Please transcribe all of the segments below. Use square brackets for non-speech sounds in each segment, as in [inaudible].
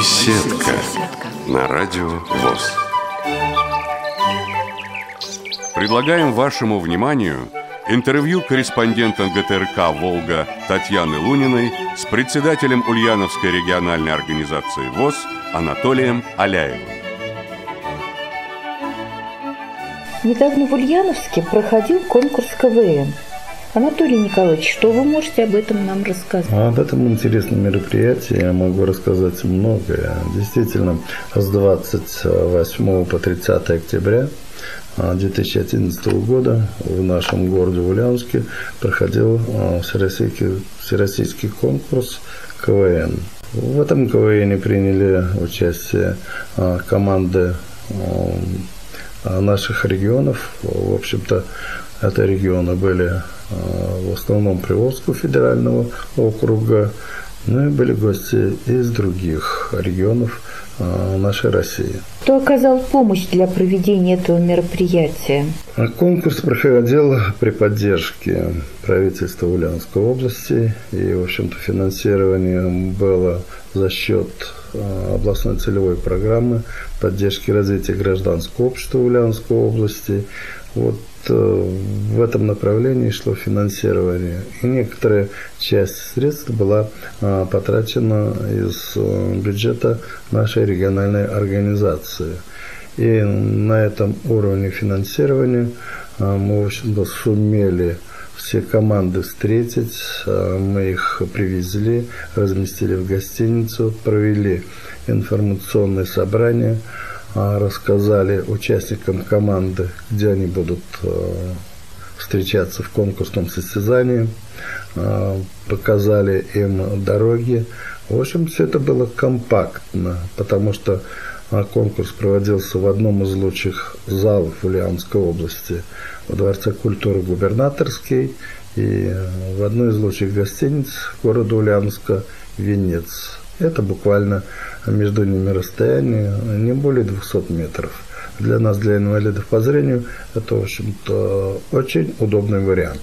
Беседка на радио ВОЗ. Предлагаем вашему вниманию интервью корреспондента ГТРК «Волга» Татьяны Луниной с председателем Ульяновской региональной организации ВОЗ Анатолием Аляевым. Недавно в Ульяновске проходил конкурс КВН – Анатолий Николаевич, что вы можете об этом нам рассказать? Об этом интересном мероприятии я могу рассказать многое. Действительно, с 28 по 30 октября 2011 года в нашем городе Ульяновске проходил а, всероссийский, всероссийский конкурс КВН. В этом КВН приняли участие а, команды а, наших регионов. В общем-то, это регионы были в основном Приволжского федерального округа, ну и были гости из других регионов а, нашей России. Кто оказал помощь для проведения этого мероприятия? А конкурс проходил при поддержке правительства Ульяновской области, и, в общем-то, финансирование было за счет а, областной целевой программы поддержки развития гражданского общества Ульяновской области. Вот В этом направлении шло финансирование. И некоторая часть средств была а, потрачена из э, бюджета нашей региональной организации. И на этом уровне финансирования а, мы, в общем-то, сумели все команды встретить. А, мы их привезли, разместили в гостиницу, провели информационное собрание – рассказали участникам команды, где они будут э, встречаться в конкурсном состязании, а, показали им дороги. В общем, все это было компактно, потому что а, конкурс проводился в одном из лучших залов Ульяновской области, в Дворце культуры губернаторский и в одной из лучших гостиниц города Ульяновска «Венец». Это буквально между ними расстояние не более 200 метров. Для нас, для инвалидов по зрению, это, в общем-то, очень удобный вариант.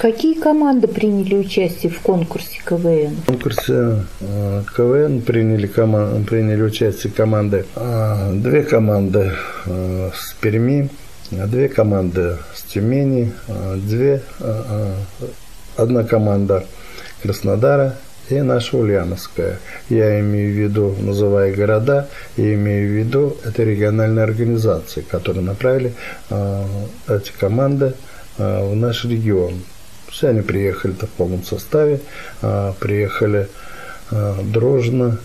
Какие команды приняли участие в конкурсе КВН? В конкурсе э, КВН приняли, приняли участие команды, э, две команды э, с Перми, две команды с Тюмени, две, одна команда Краснодара и наша Ульяновская. Я имею в виду, называя города, и имею в виду это региональные организации, которые направили э, эти команды э, в наш регион. Все они приехали в полном составе, э, приехали э, дружно.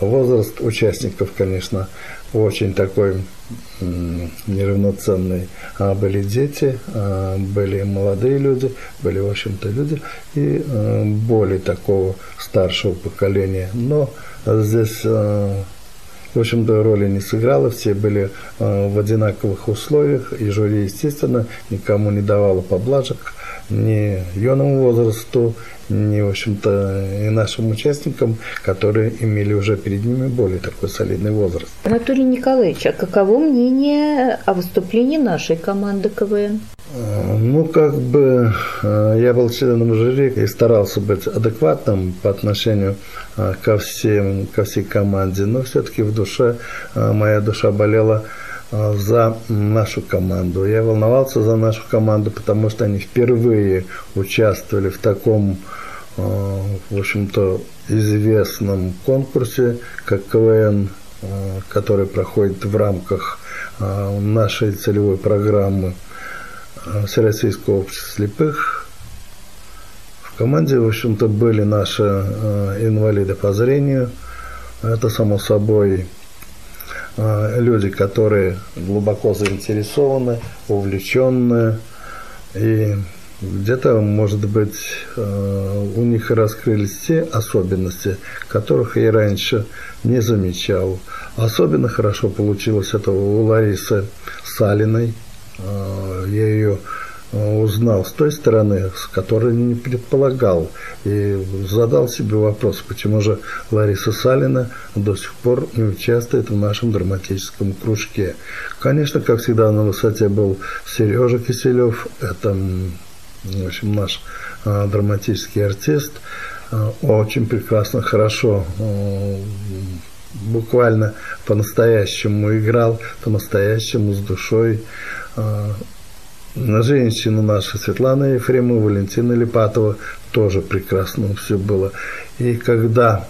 Возраст участников, конечно, очень такой неравноценный. А были дети, а были молодые люди, были, в общем-то, люди и а, более такого старшего поколения. Но здесь, а, в общем-то, роли не сыграло, все были в одинаковых условиях, и жюри, естественно, никому не давало поблажек, ни юному возрасту, не, в общем-то, и нашим участникам, которые имели уже перед ними более такой солидный возраст. Анатолий Николаевич, а каково мнение о выступлении нашей команды КВН? Э, ну, как бы э, я был членом жюри и старался быть адекватным по отношению э, ко всем, ко всей команде, но все-таки в душе моя душа болела за нашу команду. Я волновался за нашу команду, потому что они впервые участвовали в таком Э, в общем-то, известном конкурсе, как КВН, э, который проходит в рамках э, нашей целевой программы Всероссийского общества слепых. В команде, в общем-то, были наши инвалиды по зрению. Это, само собой, люди, которые глубоко заинтересованы, увлеченные и где-то, может быть, э, у них раскрылись те особенности, которых я раньше не замечал. Особенно хорошо получилось это у Ларисы Салиной. Э, я ее э, узнал с той стороны, с которой не предполагал. И задал себе вопрос, почему же Лариса Салина до сих пор не участвует в нашем драматическом кружке. Конечно, как всегда, на высоте был Сережа Киселев. Это в общем, наш э, драматический артист э, очень прекрасно, хорошо э, буквально по-настоящему играл, по-настоящему с душой. На женщину нашу Светлана Ефремова, Валентина Липатова тоже прекрасно все было. И когда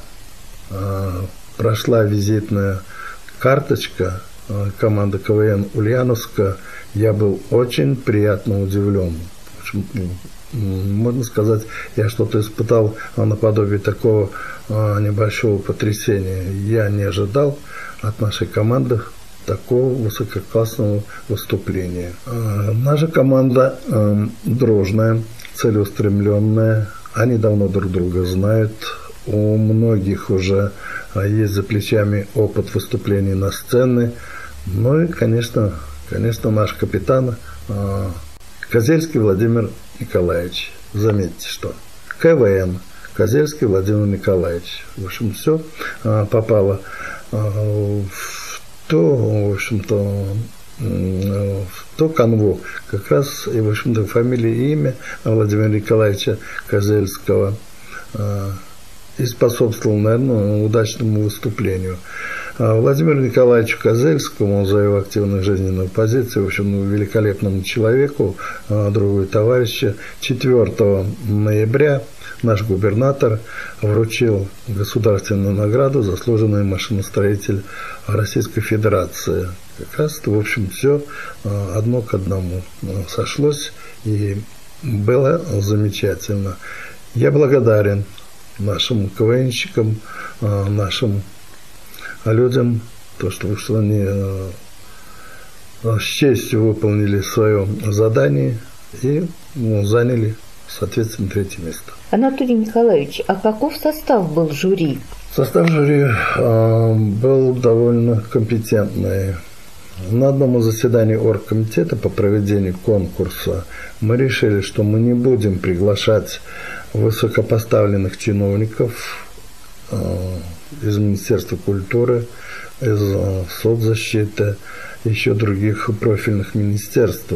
прошла визитная карточка команды КВН Ульяновска, я был очень приятно удивлен. Можно сказать, я что-то испытал наподобие такого а, небольшого потрясения. Я не ожидал от нашей команды такого высококлассного выступления. А, наша команда а, дружная, целеустремленная. Они давно друг друга знают. У многих уже есть за плечами опыт выступлений на сцене. Ну и, конечно, конечно, наш капитан Козельский Владимир Николаевич. Заметьте, что КВН, Козельский Владимир Николаевич. В общем, все а, попало а, в то, в общем-то, в то канву, как раз, и, в общем-то, фамилия и имя Владимира Николаевича Козельского а, и способствовал, наверное, удачному выступлению. А Владимиру Николаевичу Козельскому за его активную жизненную позицию, в общем, ну, великолепному человеку, а, другу и товарища, 4 ноября наш губернатор вручил государственную награду «Заслуженный машиностроитель Российской Федерации». Как раз, в общем, все а, одно к одному сошлось, и было замечательно. Я благодарен нашим КВНщикам, нашим людям, то, что, что они э, с честью выполнили свое задание и ну, заняли, соответственно, третье место. Анатолий Николаевич, а каков состав был жюри? Состав жюри э, был довольно компетентный. На одном из заседаний оргкомитета по проведению конкурса мы решили, что мы не будем приглашать высокопоставленных чиновников, э, из Министерства культуры, из э, соцзащиты, еще других профильных министерств.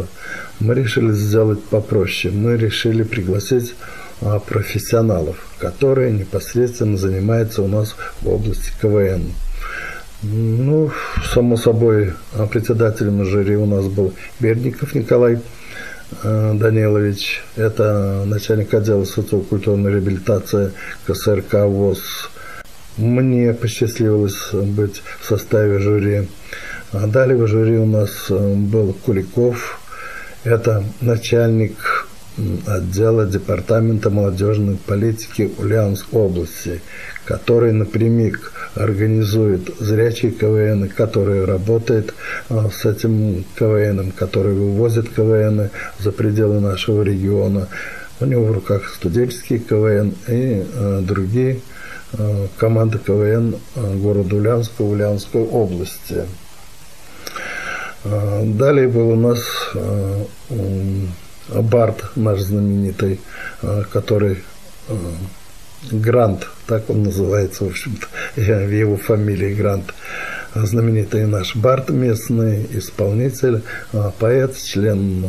Мы решили сделать попроще. Мы решили пригласить э, профессионалов, которые непосредственно занимаются у нас в области КВН. Ну, само собой, председателем жюри у нас был Бердников Николай э, Данилович. Это начальник отдела социокультурной реабилитации КСРК ВОЗ мне посчастливилось быть в составе жюри. А далее в жюри у нас э, был Куликов, это начальник отдела Департамента молодежной политики Ульяновской области, который напрямик организует зрячие КВН, который работает э, с этим КВНом, который вывозит КВН за пределы нашего региона. У него в руках студенческий КВН и э, другие команды КВН э, города Ульянска, Ульянской области. Э, далее был у нас Барт, наш знаменитый, который Грант, так он называется, в общем-то, [laughs] в его фамилии Грант. Знаменитый наш Барт местный, исполнитель, поэт, член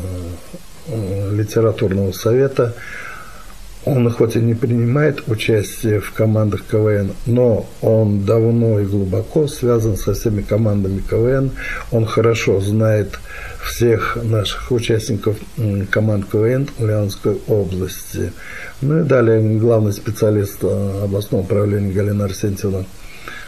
литературного совета – он хоть и не принимает участие в командах КВН, но он давно и глубоко связан со всеми командами КВН. Он хорошо знает всех наших участников команд КВН Ульяновской области. Ну и далее главный специалист э, областного управления Галина Арсентьевна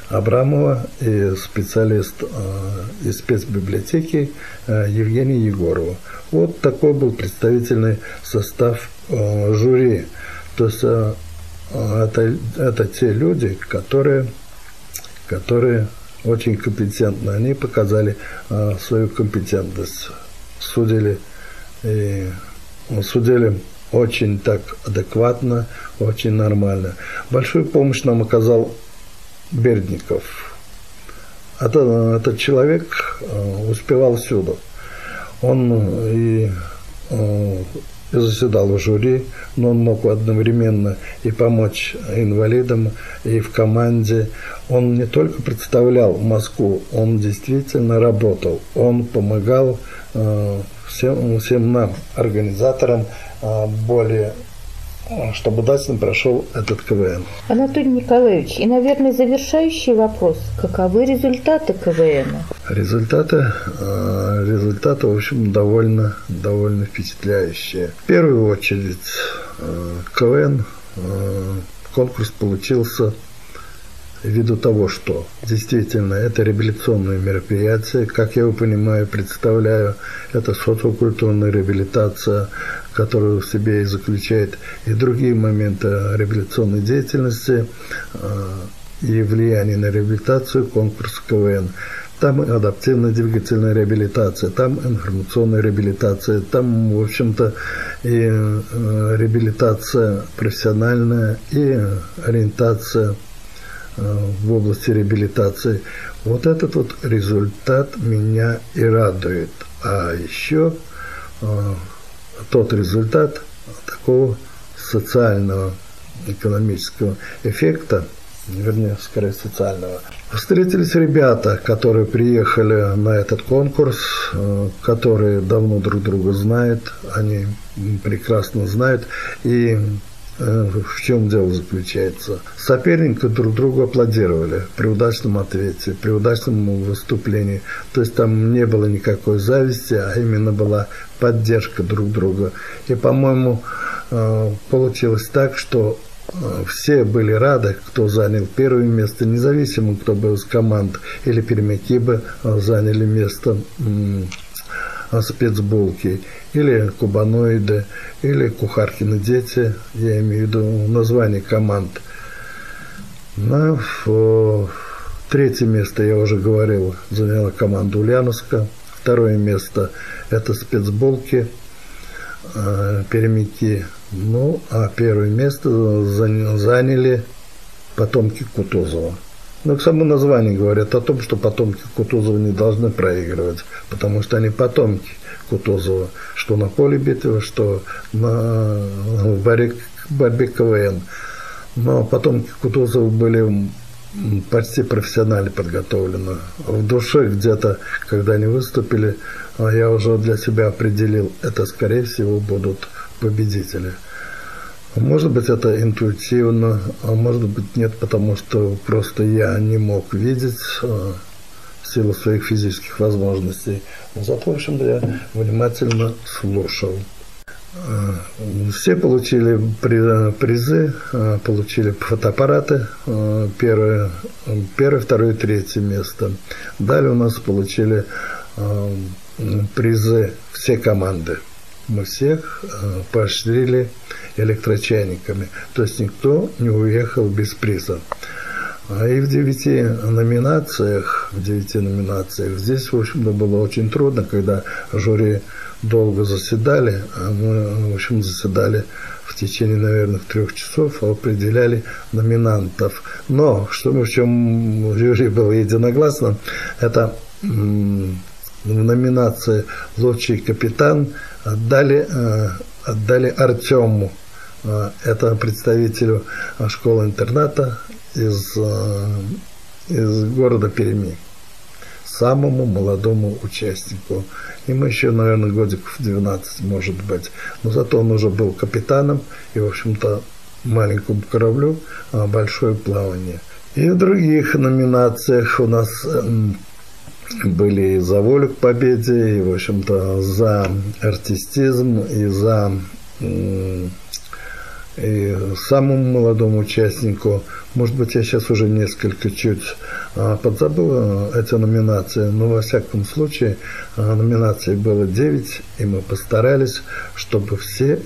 Абрамова и специалист э, из спецбиблиотеки э, Евгения Егорова. Вот такой был представительный состав жюри. То есть э, это, это те люди, которые, которые очень компетентны. Они показали а, свою компетентность. Судили, и, судили очень так адекватно, очень нормально. Большую помощь нам оказал Бердников. Это, этот человек успевал всюду. Он и заседал в жюри, но он мог одновременно и помочь инвалидам, и в команде. Он не только представлял Москву, он действительно работал. Он помогал э, всем, всем нам, организаторам, э, более чтобы удачно прошел этот КВН. Анатолий Николаевич, и, наверное, завершающий вопрос. Каковы результаты КВН? Результаты, э, результаты, в общем, довольно, довольно впечатляющие. В первую очередь, э, КВН, конкурс получился ввиду того, что действительно это реабилитационное мероприятие, как я его понимаю, представляю, это социокультурная реабилитация, которая в себе и заключает и другие моменты реабилитационной деятельности э, и влияние на реабилитацию, конкурс КВН. Там адаптивная двигательная реабилитация, там информационная реабилитация, там, в общем-то, и э, реабилитация профессиональная, и ориентация в области реабилитации. Вот этот вот результат меня и радует. А еще э, тот результат такого социального экономического эффекта, вернее, скорее социального. Встретились ребята, которые приехали на этот конкурс, э, которые давно друг друга знают, они прекрасно знают, и в чем дело заключается? Соперники друг другу аплодировали при удачном ответе, при удачном выступлении. То есть там не было никакой зависти, а именно была поддержка друг друга. И, по-моему, э, получилось так, что э, все были рады, кто занял первое место, независимо, кто был из команд, или перемяки бы заняли место спецбулки, или кубаноиды, или кухаркины дети, я имею в виду название команд. На ну, третье место, я уже говорил, заняла команда Ульяновска. Второе место – это спецболки, э, перемяки. Ну, а первое место заняли потомки Кутузова. Ну, к самому названию говорят о том, что потомки Кутузова не должны проигрывать, потому что они потомки Кутузова, что на поле битвы, что на, в борьбе, борьбе КВН. Но потомки Кутузова были почти профессионально подготовлены. В душе где-то, когда они выступили, а я уже для себя определил, это, скорее всего, будут победители. Может быть, это интуитивно, а может быть, нет, потому что просто я не мог видеть а, в силу своих физических возможностей. Но зато, в общем-то, я внимательно слушал. А, все получили призы, получили фотоаппараты, первое, первое, второе, третье место. Далее у нас получили призы все команды. Мы всех поощрили электрочайниками. То есть никто не уехал без приза. А и в девяти номинациях, в девяти номинациях, здесь, в общем-то, было очень трудно, когда жюри долго заседали, а мы, в общем, заседали в течение, наверное, трех часов, а определяли номинантов. Но, что в чем жюри было единогласно, это в номинации «Лучший капитан» отдали, э, отдали Артему а, это представителю школы-интерната из, из города Перми, самому молодому участнику. Ему еще, наверное, годиков 12, может быть. Но зато он уже был капитаном и, в общем-то, маленькому кораблю большое плавание. И в других номинациях у нас были и за волю к победе, и, в общем-то, за артистизм, и за и самому молодому участнику, может быть, я сейчас уже несколько чуть а, подзабыл а, эти номинации, но во всяком случае а, номинаций было 9, и мы постарались, чтобы все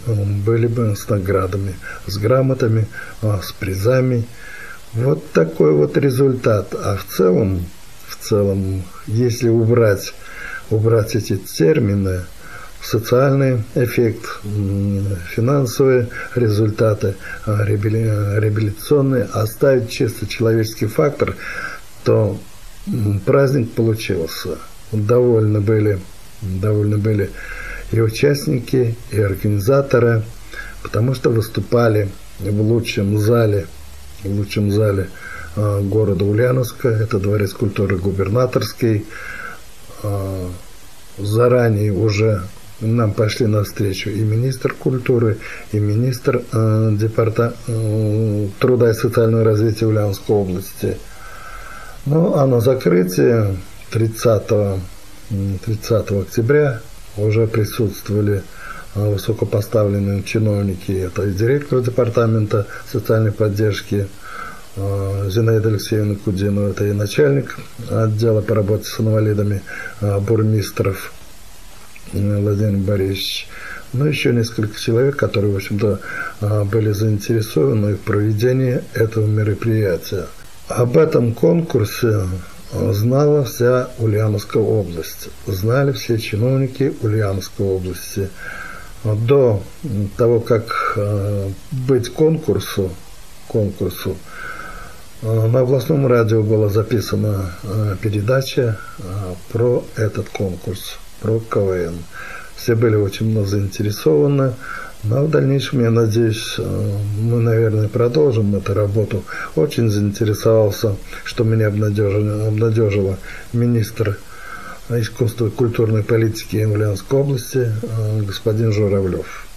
были бы с наградами, с грамотами, с призами. Вот такой вот результат. А в целом, в целом, если убрать, убрать эти термины – социальный эффект, финансовые результаты, а, реабилитационные, оставить чисто человеческий фактор, то праздник получился. Довольны были, довольны были и участники, и организаторы, потому что выступали в лучшем зале, в лучшем зале а, города Ульяновска, это дворец культуры губернаторский, а, заранее уже нам пошли навстречу и министр культуры, и министр э, департа э, труда и социального развития Ульяновской области. Ну, а на закрытии 30, 30 октября уже присутствовали э, высокопоставленные чиновники, это и директор департамента социальной поддержки э, Зинаида Алексеевна Кудинова, это и начальник отдела по работе с инвалидами э, Бурмистров Владимир Борисович, ну, еще несколько человек, которые, в общем-то, а, были заинтересованы в проведении этого мероприятия. Об этом конкурсе а, знала вся Ульяновская область, знали все чиновники Ульяновской области. До того, как а, быть конкурсу, конкурсу на областном радио была записана передача про этот конкурс про КВН. Все были очень заинтересованы. Но в дальнейшем, я надеюсь, э, мы, наверное, продолжим эту работу. Очень заинтересовался, что меня обнадежила, обнадежила министр искусства и культурной политики Ульяновской области э, господин Журавлев.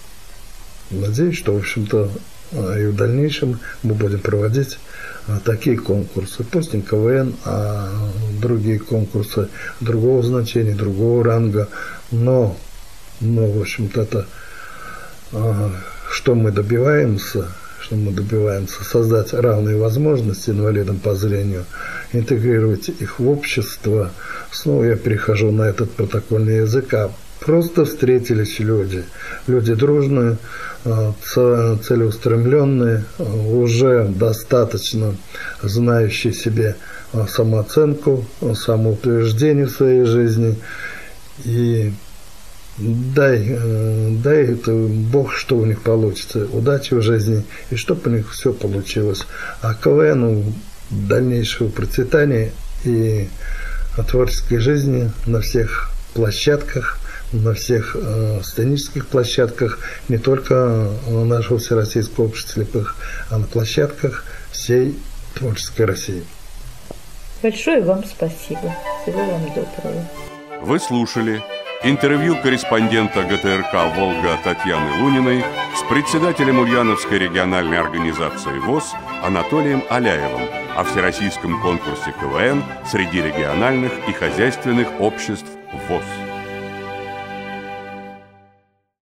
Надеюсь, что, в общем-то, э, и в дальнейшем мы будем проводить такие конкурсы. Пусть не КВН, а другие конкурсы другого значения, другого ранга. Но, но в общем-то, это что мы добиваемся, что мы добиваемся, создать равные возможности инвалидам по зрению, интегрировать их в общество. Снова я перехожу на этот протокольный язык, а просто встретились люди, люди дружные, а, целеустремленные, уже достаточно знающие себе а, самооценку, самоутверждение в своей жизни. И дай, э, дай это Бог, что у них получится, удачи в жизни, и чтобы у них все получилось. А КВН дальнейшего процветания и творческой жизни на всех площадках – на всех э, сценических площадках, не только нашего Всероссийского общества слепых, а на площадках всей творческой России. Большое вам спасибо. Всего вам доброго. Вы слушали интервью корреспондента ГТРК «Волга» Татьяны Луниной с председателем Ульяновской региональной организации ВОЗ Анатолием Аляевым о всероссийском конкурсе КВН среди региональных и хозяйственных обществ ВОЗ.